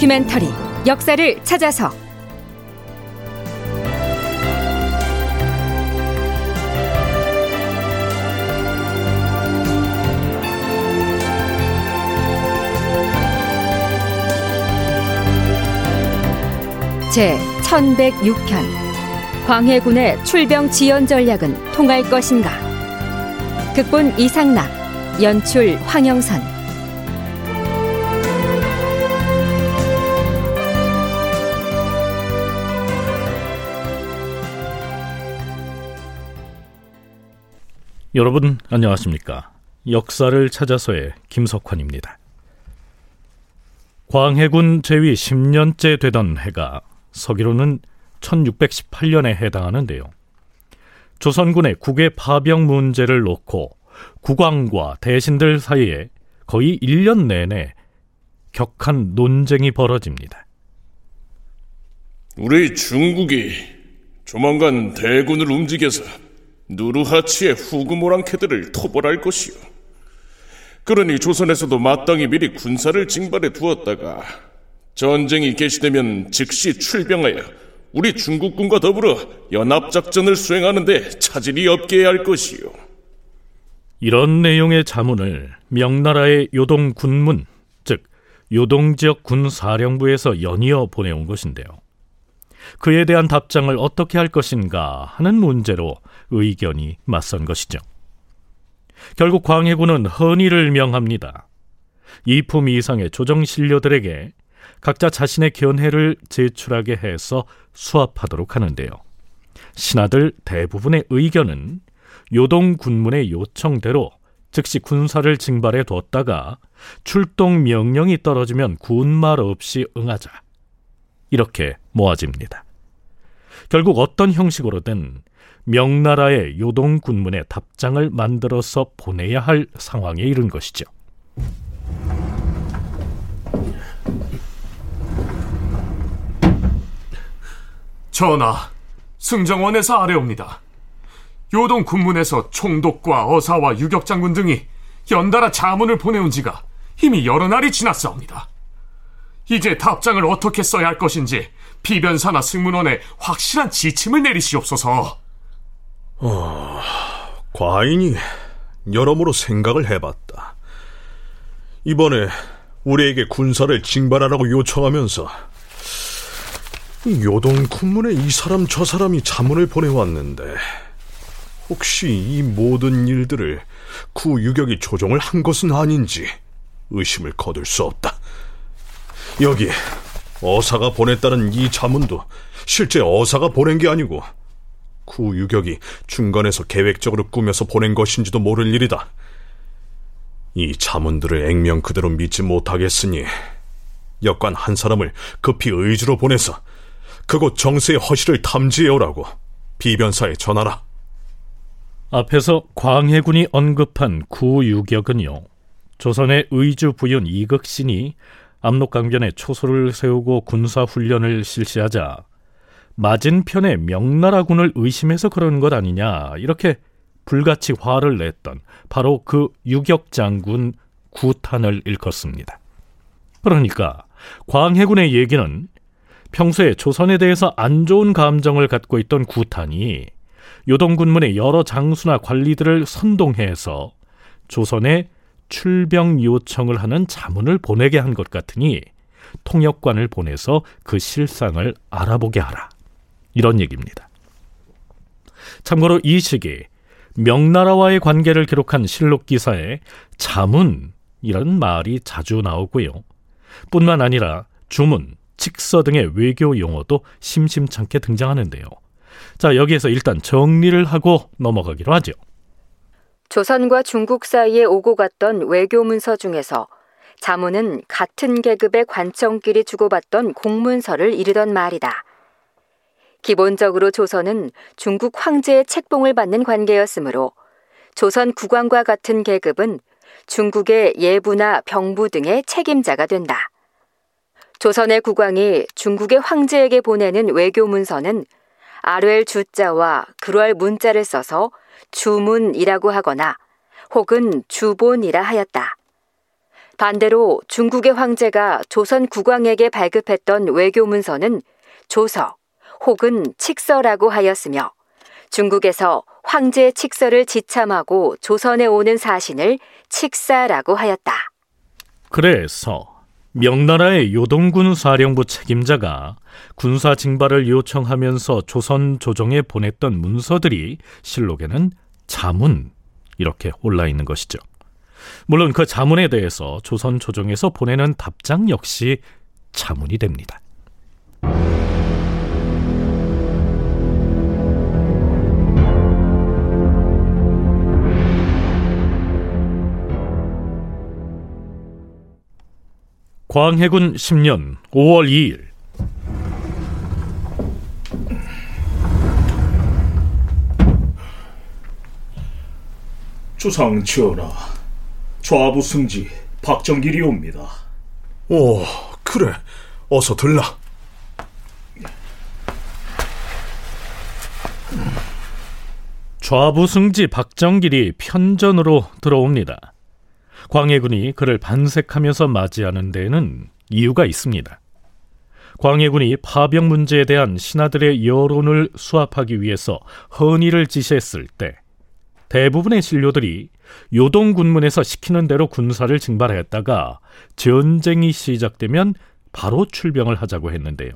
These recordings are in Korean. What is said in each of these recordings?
다큐멘터리 역사를 찾아서. 제 1106편. 광해군의 출병 지연 전략은 통할 것인가? 극본 이상락 연출 황영선 여러분 안녕하십니까? 역사를 찾아서의 김석환입니다. 광해군 제위 10년째 되던 해가 서기로는 1618년에 해당하는데요. 조선군의 국외 파병 문제를 놓고 국왕과 대신들 사이에 거의 1년 내내 격한 논쟁이 벌어집니다. 우리 중국이 조만간 대군을 움직여서 누르하치의 후구모랑캐들을 토벌할 것이오. 그러니 조선에서도 마땅히 미리 군사를 징발해 두었다가 전쟁이 개시되면 즉시 출병하여 우리 중국군과 더불어 연합작전을 수행하는데 차질이 없게 할 것이오. 이런 내용의 자문을 명나라의 요동 군문, 즉 요동 지역 군 사령부에서 연이어 보내온 것인데요. 그에 대한 답장을 어떻게 할 것인가 하는 문제로 의견이 맞선 것이죠. 결국 광해군은 헌의를 명합니다. 이품 이상의 조정 신료들에게 각자 자신의 견해를 제출하게 해서 수합하도록 하는데요. 신하들 대부분의 의견은 요동 군문의 요청대로 즉시 군사를 징발해 뒀다가 출동 명령이 떨어지면 군말 없이 응하자. 이렇게 모아집니다. 결국 어떤 형식으로든 명나라의 요동 군문의 답장을 만들어서 보내야 할 상황에 이른 것이죠. 전하, 승정원에서 아래옵니다. 요동 군문에서 총독과 어사와 유격장군 등이 연달아 자문을 보내온 지가 이미 여러 날이 지났사옵니다. 이제 답장을 어떻게 써야 할 것인지 비변사나 승문원에 확실한 지침을 내리시옵소서. 어, 과인이 여러모로 생각을 해봤다. 이번에 우리에게 군사를 징발하라고 요청하면서 요동 군문에 이 사람 저 사람이 자문을 보내왔는데 혹시 이 모든 일들을 구 유격이 조종을 한 것은 아닌지 의심을 거둘 수 없다. 여기 어사가 보냈다는 이 자문도 실제 어사가 보낸 게 아니고 구 유격이 중간에서 계획적으로 꾸며서 보낸 것인지도 모를 일이다. 이 자문들을 액면 그대로 믿지 못하겠으니 역관 한 사람을 급히 의주로 보내서 그곳 정세의 허실을 탐지해 오라고 비변사에 전하라. 앞에서 광해군이 언급한 구유격은요. 조선의 의주 부윤 이극신이 압록강변에 초소를 세우고 군사훈련을 실시하자 맞은편의 명나라군을 의심해서 그러는 것 아니냐 이렇게 불같이 화를 냈던 바로 그 유격장군 구탄을 일컫습니다. 그러니까 광해군의 얘기는 평소에 조선에 대해서 안 좋은 감정을 갖고 있던 구탄이 요동군문의 여러 장수나 관리들을 선동해서 조선에 출병 요청을 하는 자문을 보내게 한 것 같으니 통역관을 보내서 그 실상을 알아보게 하라. 이런 얘기입니다. 참고로 이 시기 명나라와의 관계를 기록한 실록 기사에 자문이라는 말이 자주 나오고요. 뿐만 아니라 주문, 직서 등의 외교 용어도 심심찮게 등장하는데요. 자, 여기에서 일단 정리를 하고 넘어가기로 하죠. 조선과 중국 사이에 오고 갔던 외교 문서 중에서 자문은 같은 계급의 관청끼리 주고받던 공문서를 이르던 말이다. 기본적으로 조선은 중국 황제의 책봉을 받는 관계였으므로 조선 국왕과 같은 계급은 중국의 예부나 병부 등의 책임자가 된다. 조선의 국왕이 중국의 황제에게 보내는 외교 문서는 아뢰 주자와 그럴 문자를 써서 주문이라고 하거나 혹은 주본이라 하였다. 반대로 중국의 황제가 조선 국왕에게 발급했던 외교 문서는 조서 혹은 칙서라고 하였으며 중국에서 황제의 칙서를 지참하고 조선에 오는 사신을 칙사라고 하였다. 그래서 명나라의 요동군 사령부 책임자가 군사 징발을 요청하면서 조선 조정에 보냈던 문서들이 실록에는 자문 이렇게 올라 있는 것이죠. 물론 그 자문에 대해서 조선 조정에서 보내는 답장 역시 자문이 됩니다. 광해군 10년 5월 2일 주상 전하, 좌부 승지 박정길이 옵니다. 오, 그래. 어서 들라. 좌부 승지 박정길이 편전으로 들어옵니다. 광해군이 그를 반색하면서 맞이하는 데에는 이유가 있습니다. 광해군이 파병 문제에 대한 신하들의 여론을 수합하기 위해서 헌의를 지시했을 때 대부분의 신료들이 요동 군문에서 시키는 대로 군사를 징발했다가 전쟁이 시작되면 바로 출병을 하자고 했는데요.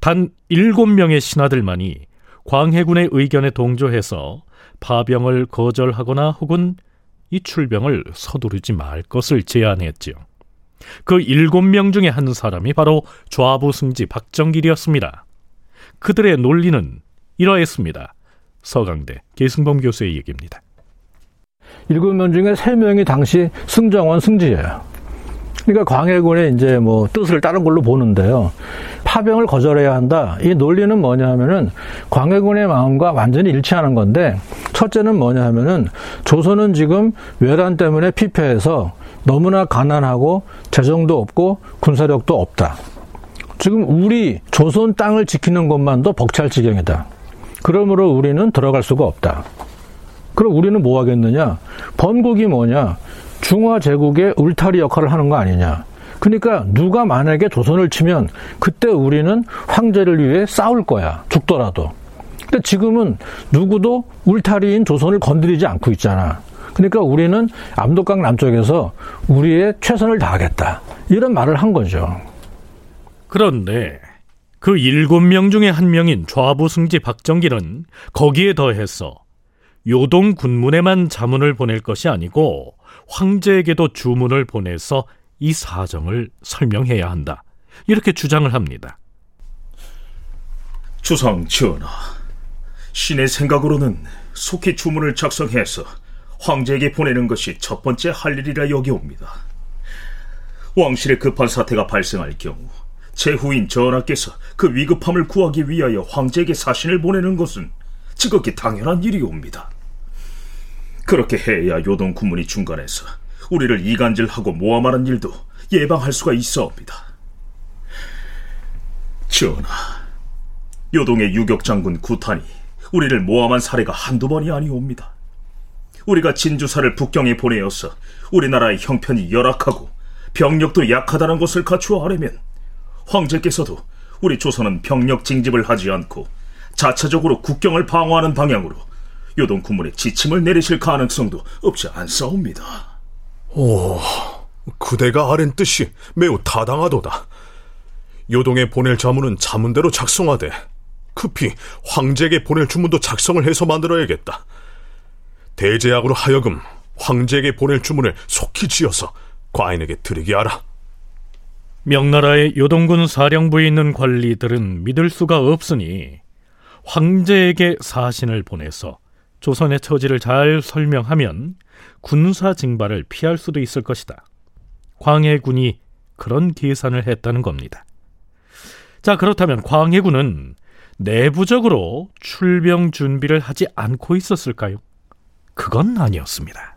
단 일곱 명의 신하들만이 광해군의 의견에 동조해서 파병을 거절하거나 혹은 이 출병을 서두르지 말 것을 제안했지요. 그 일곱 명 중에 한 사람이 바로 좌부 승지 박정길이었습니다. 그들의 논리는 이러했습니다. 서강대 계승범 교수의 얘기입니다. 일곱 명 중에 세 명이 당시 승정원 승지예요. 그러니까 광해군의 이제 뭐 뜻을 따른 걸로 보는데요. 파병을 거절해야 한다. 이 논리는 뭐냐 하면은 광해군의 마음과 완전히 일치하는 건데 첫째는 뭐냐 하면은 조선은 지금 외란 때문에 피폐해서 너무나 가난하고 재정도 없고 군사력도 없다. 지금 우리 조선 땅을 지키는 것만도 벅찰 지경이다. 그러므로 우리는 들어갈 수가 없다. 그럼 우리는 뭐 하겠느냐? 번국이 뭐냐? 중화 제국의 울타리 역할을 하는 거 아니냐. 그러니까 누가 만약에 조선을 치면 그때 우리는 황제를 위해 싸울 거야. 죽더라도. 근데 지금은 누구도 울타리인 조선을 건드리지 않고 있잖아. 그러니까 우리는 압록강 남쪽에서 우리의 최선을 다하겠다. 이런 말을 한 거죠. 그런데 그 일곱 명 중에 한 명인 좌부 승지 박정길은 거기에 더해서 요동 군문에만 자문을 보낼 것이 아니고 황제에게도 주문을 보내서 이 사정을 설명해야 한다. 이렇게 주장을 합니다. 주상 전하, 신의 생각으로는 속히 주문을 작성해서 황제에게 보내는 것이 첫 번째 할 일이라 여기옵니다. 왕실의 급한 사태가 발생할 경우 제 후인 전하께서 그 위급함을 구하기 위하여 황제에게 사신을 보내는 것은 지극히 당연한 일이옵니다. 그렇게 해야 요동 군문이 중간에서 우리를 이간질하고 모함하는 일도 예방할 수가 있어옵니다. 전하, 요동의 유격장군 구탄이 우리를 모함한 사례가 한두 번이 아니옵니다. 우리가 진주사를 북경에 보내어서 우리나라의 형편이 열악하고 병력도 약하다는 것을 갖추어하려면 황제께서도 우리 조선은 병력 징집을 하지 않고 자체적으로 국경을 방어하는 방향으로 요동 군문에 지침을 내리실 가능성도 없지 않사옵니다. 오, 그대가 아랜 뜻이 매우 타당하도다. 요동에 보낼 자문은 자문대로 작성하되 급히 황제에게 보낼 주문도 작성을 해서 만들어야겠다. 대제약으로 하여금 황제에게 보낼 주문을 속히 지어서 과인에게 드리게 하라. 명나라의 요동군 사령부에 있는 관리들은 믿을 수가 없으니 황제에게 사신을 보내서 조선의 처지를 잘 설명하면 군사 징발을 피할 수도 있을 것이다. 광해군이 그런 계산을 했다는 겁니다. 자, 그렇다면 광해군은 내부적으로 출병 준비를 하지 않고 있었을까요? 그건 아니었습니다.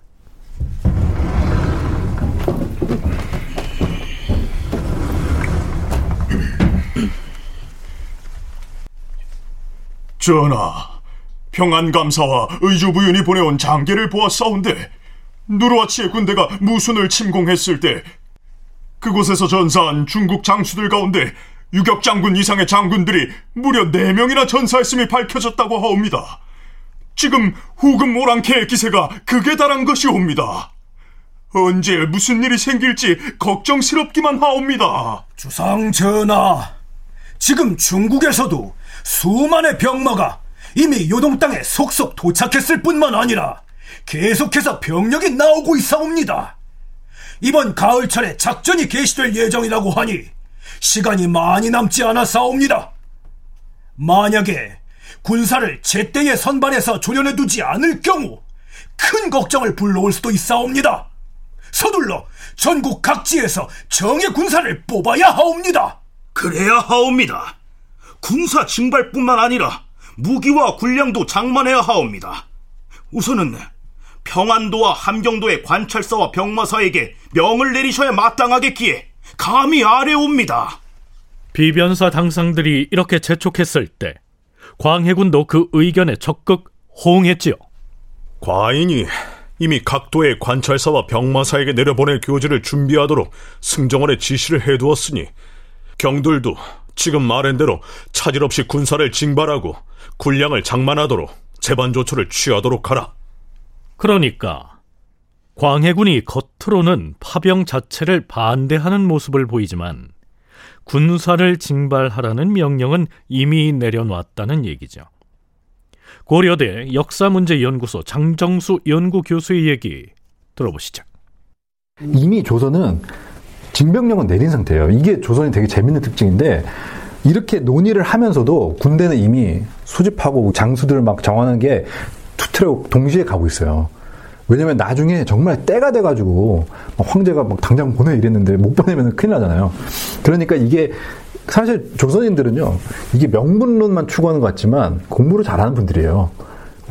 전하, 평안감사와 의주부윤이 보내온 장계를 보았사온데 누르와치의 군대가 무순을 침공했을 때 그곳에서 전사한 중국 장수들 가운데 유격 장군 이상의 장군들이 무려 4명이나 전사했음이 밝혀졌다고 하옵니다. 지금 후금 오랑캐의 기세가 극에 달한 것이옵니다. 언제 무슨 일이 생길지 걱정스럽기만 하옵니다. 주상 전하, 지금 중국에서도 수만의 병마가 이미 요동 땅에 속속 도착했을 뿐만 아니라 계속해서 병력이 나오고 있사옵니다. 이번 가을철에 작전이 개시될 예정이라고 하니 시간이 많이 남지 않았사옵니다. 만약에 군사를 제때에 선반에서 조련해 두지 않을 경우 큰 걱정을 불러올 수도 있사옵니다. 서둘러 전국 각지에서 정예 군사를 뽑아야 하옵니다. 그래야 하옵니다. 군사 징발뿐만 아니라 무기와 군량도 장만해야 하옵니다. 우선은 평안도와 함경도의 관찰사와 병마사에게 명을 내리셔야 마땅하겠기에 감히 아래옵니다. 비변사 당상들이 이렇게 재촉했을 때 광해군도 그 의견에 적극 호응했지요. 과인이 이미 각도의 관찰사와 병마사에게 내려보낼 교지를 준비하도록 승정원에 지시를 해두었으니 경들도 지금 말한 대로 차질 없이 군사를 징발하고 군량을 장만하도록 재반 조처를 취하도록 하라. 그러니까 광해군이 겉으로는 파병 자체를 반대하는 모습을 보이지만 군사를 징발하라는 명령은 이미 내려놨다는 얘기죠. 고려대 역사문제연구소 장정수 연구교수의 얘기 들어보시죠. 이미 조선은 징병령은 내린 상태예요. 이게 조선이 되게 재밌는 특징인데 이렇게 논의를 하면서도 군대는 이미 소집하고 장수들을 막 정하는 게 two track 동시에 가고 있어요. 왜냐면 나중에 정말 때가 돼가지고 황제가 막 당장 보내 이랬는데 못 보내면 큰일 나잖아요. 그러니까 이게 사실 조선인들은요, 이게 명분론만 추구하는 것 같지만 공부를 잘하는 분들이에요.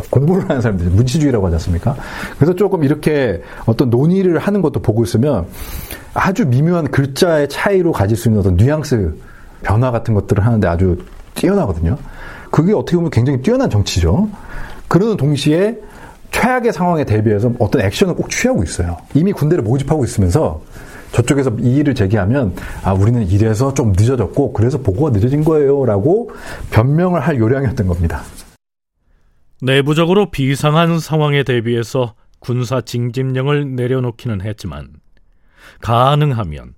공부를 하는 사람들, 문치주의라고 하지 않습니까? 그래서 조금 이렇게 어떤 논의를 하는 것도 보고 있으면 아주 미묘한 글자의 차이로 가질 수 있는 어떤 뉘앙스 변화 같은 것들을 하는데 아주 뛰어나거든요. 그게 어떻게 보면 굉장히 뛰어난 정치죠. 그러는 동시에 최악의 상황에 대비해서 어떤 액션을 꼭 취하고 있어요. 이미 군대를 모집하고 있으면서 저쪽에서 이 일을 제기하면 아 우리는 이래서 좀 늦어졌고 그래서 보고가 늦어진 거예요라고 변명을 할 요량이었던 겁니다. 내부적으로 비상한 상황에 대비해서 군사 징집령을 내려놓기는 했지만 가능하면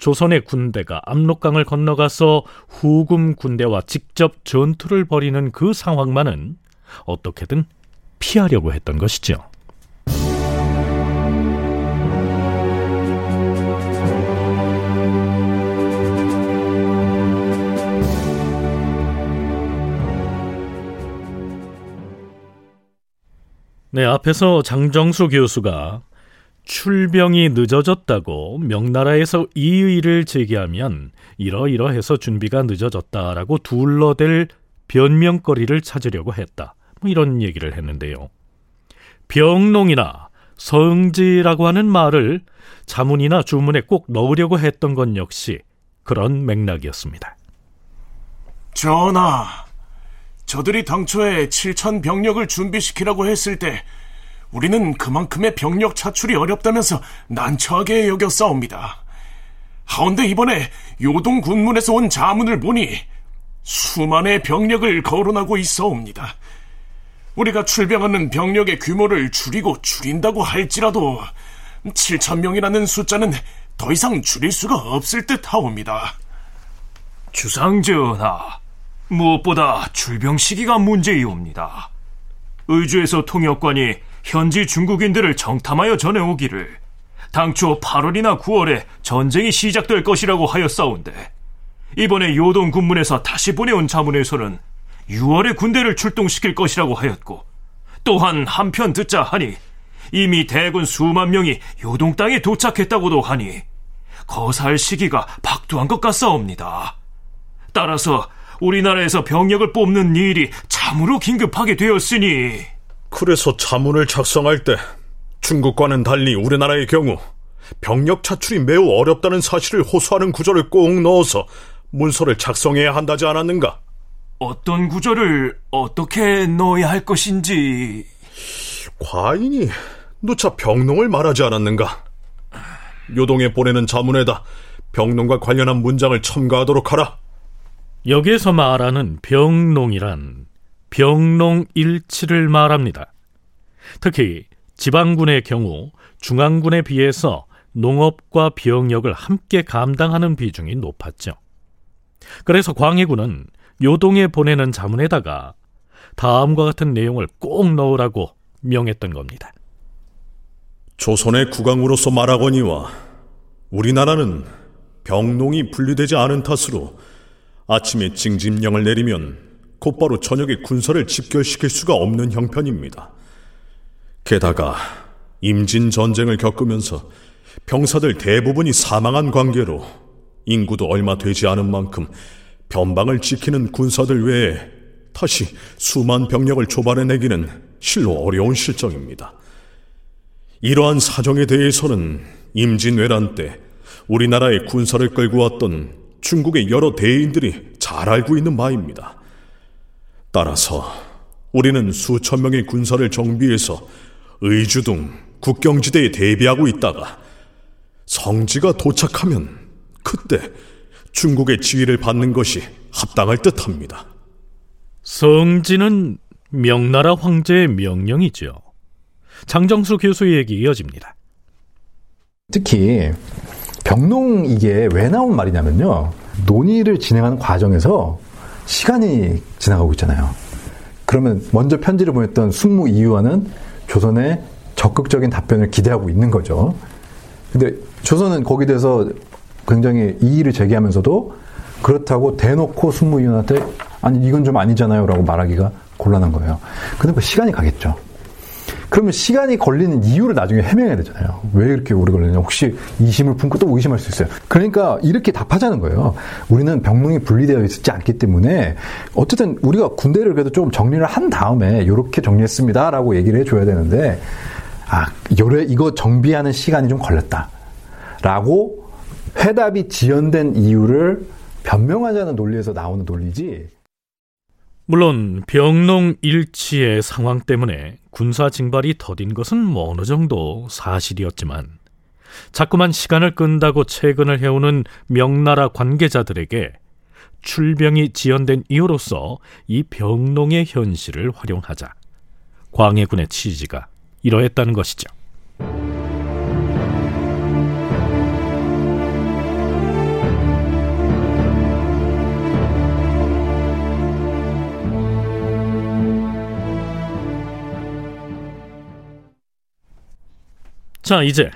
조선의 군대가 압록강을 건너가서 후금 군대와 직접 전투를 벌이는 그 상황만은 어떻게든 피하려고 했던 것이죠. 네, 앞에서 장정수 교수가 출병이 늦어졌다고 명나라에서 이의를 제기하면 이러이러해서 준비가 늦어졌다라고 둘러댈 변명거리를 찾으려고 했다. 뭐 이런 얘기를 했는데요. 병농이나 성지라고 하는 말을 자문이나 주문에 꼭 넣으려고 했던 건 역시 그런 맥락이었습니다. 전하, 저들이 당초에 7천 병력을 준비시키라고 했을 때 우리는 그만큼의 병력 차출이 어렵다면서 난처하게 여겼사옵니다. 하운데 이번에 요동 군문에서 온 자문을 보니 수만의 병력을 거론하고 있어옵니다. 우리가 출병하는 병력의 규모를 줄이고 줄인다고 할지라도 7천 명이라는 숫자는 더 이상 줄일 수가 없을 듯 하옵니다. 주상전하, 무엇보다 출병 시기가 문제이옵니다. 의주에서 통역관이 현지 중국인들을 정탐하여 전해오기를 당초 8월이나 9월에 전쟁이 시작될 것이라고 하였사온데 이번에 요동 군문에서 다시 보내온 자문에서는 6월에 군대를 출동시킬 것이라고 하였고 또한 한편 듣자 하니 이미 대군 수만 명이 요동 땅에 도착했다고도 하니 거사할 시기가 박두한 것 같사옵니다. 따라서 우리나라에서 병력을 뽑는 일이 참으로 긴급하게 되었으니 그래서 자문을 작성할 때 중국과는 달리 우리나라의 경우 병력 차출이 매우 어렵다는 사실을 호소하는 구절을 꼭 넣어서 문서를 작성해야 한다지 않았는가? 어떤 구절을 어떻게 넣어야 할 것인지 과인이 누차 병농을 말하지 않았는가? 요동에 보내는 자문에다 병농과 관련한 문장을 첨가하도록 하라. 여기에서 말하는 병농이란 병농일치를 말합니다. 특히 지방군의 경우 중앙군에 비해서 농업과 병역을 함께 감당하는 비중이 높았죠. 그래서 광해군은 요동에 보내는 자문에다가 다음과 같은 내용을 꼭 넣으라고 명했던 겁니다. 조선의 국왕으로서 말하거니와 우리나라는 병농이 분리되지 않은 탓으로 아침에 징집령을 내리면 곧바로 저녁에 군사를 집결시킬 수가 없는 형편입니다. 게다가 임진 전쟁을 겪으면서 병사들 대부분이 사망한 관계로 인구도 얼마 되지 않은 만큼 변방을 지키는 군사들 외에 다시 수만 병력을 조발해내기는 실로 어려운 실정입니다. 이러한 사정에 대해서는 임진왜란 때 우리나라의 군사를 끌고 왔던 중국의 여러 대인들이 잘 알고 있는 바입니다. 따라서 우리는 수천 명의 군사를 정비해서 의주 등 국경지대에 대비하고 있다가 성지가 도착하면 그때 중국의 지위를 받는 것이 합당할 듯 합니다. 성지는 명나라 황제의 명령이죠. 장정수 교수의 얘기 이어집니다. 특히 병농 이게 왜 나온 말이냐면요. 논의를 진행하는 과정에서 시간이 지나가고 있잖아요. 그러면 먼저 편지를 보냈던 숙무 이유와는 조선의 적극적인 답변을 기대하고 있는 거죠. 근데 조선은 거기에 대해서 굉장히 이의를 제기하면서도 그렇다고 대놓고 숙무위원한테 아니 이건 좀 아니잖아요 라고 말하기가 곤란한 거예요. 근데 그 시간이 가겠죠. 그러면 시간이 걸리는 이유를 나중에 해명해야 되잖아요. 왜 이렇게 오래 걸리냐. 혹시 이심을 품고 또 의심할 수 있어요. 그러니까 이렇게 답하자는 거예요. 우리는 병릉이 분리되어 있지 않기 때문에 어쨌든 우리가 군대를 그래도 좀 정리를 한 다음에 이렇게 정리했습니다. 라고 얘기를 해줘야 되는데 아, 요래, 이거 정비하는 시간이 좀 걸렸다. 라고 회답이 지연된 이유를 변명하자는 논리에서 나오는 논리지. 물론 병농 일치의 상황 때문에 군사 징발이 더딘 것은 뭐 어느 정도 사실이었지만 자꾸만 시간을 끈다고 채근을 해오는 명나라 관계자들에게 출병이 지연된 이유로서 이 병농의 현실을 활용하자 광해군의 취지가 이러했다는 것이죠. 자, 이제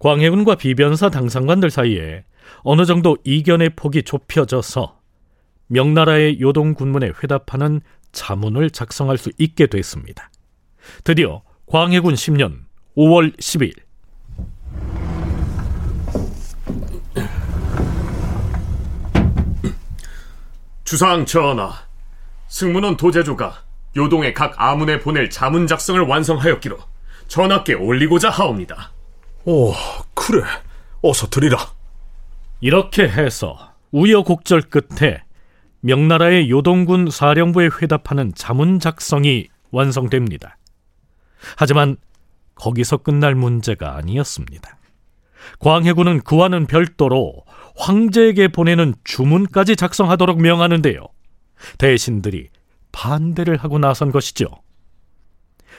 광해군과 비변사 당상관들 사이에 어느 정도 이견의 폭이 좁혀져서 명나라의 요동 군문에 회답하는 자문을 작성할 수 있게 됐습니다. 드디어 광해군 10년 5월 10일 주상 전하, 승문원 도제조가 요동의 각 아문에 보낼 자문 작성을 완성하였기로 전하께 올리고자 하옵니다. 오, 그래. 어서 드리라. 이렇게 해서 우여곡절 끝에 명나라의 요동군 사령부에 회답하는 자문 작성이 완성됩니다. 하지만 거기서 끝날 문제가 아니었습니다. 광해군은 그와는 별도로 황제에게 보내는 주문까지 작성하도록 명하는데요. 대신들이 반대를 하고 나선 것이죠.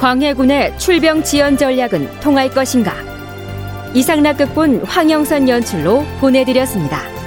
광해군의 출병 지연 전략은 통할 것인가 이상락 극본 황영선 연출로 보내드렸습니다.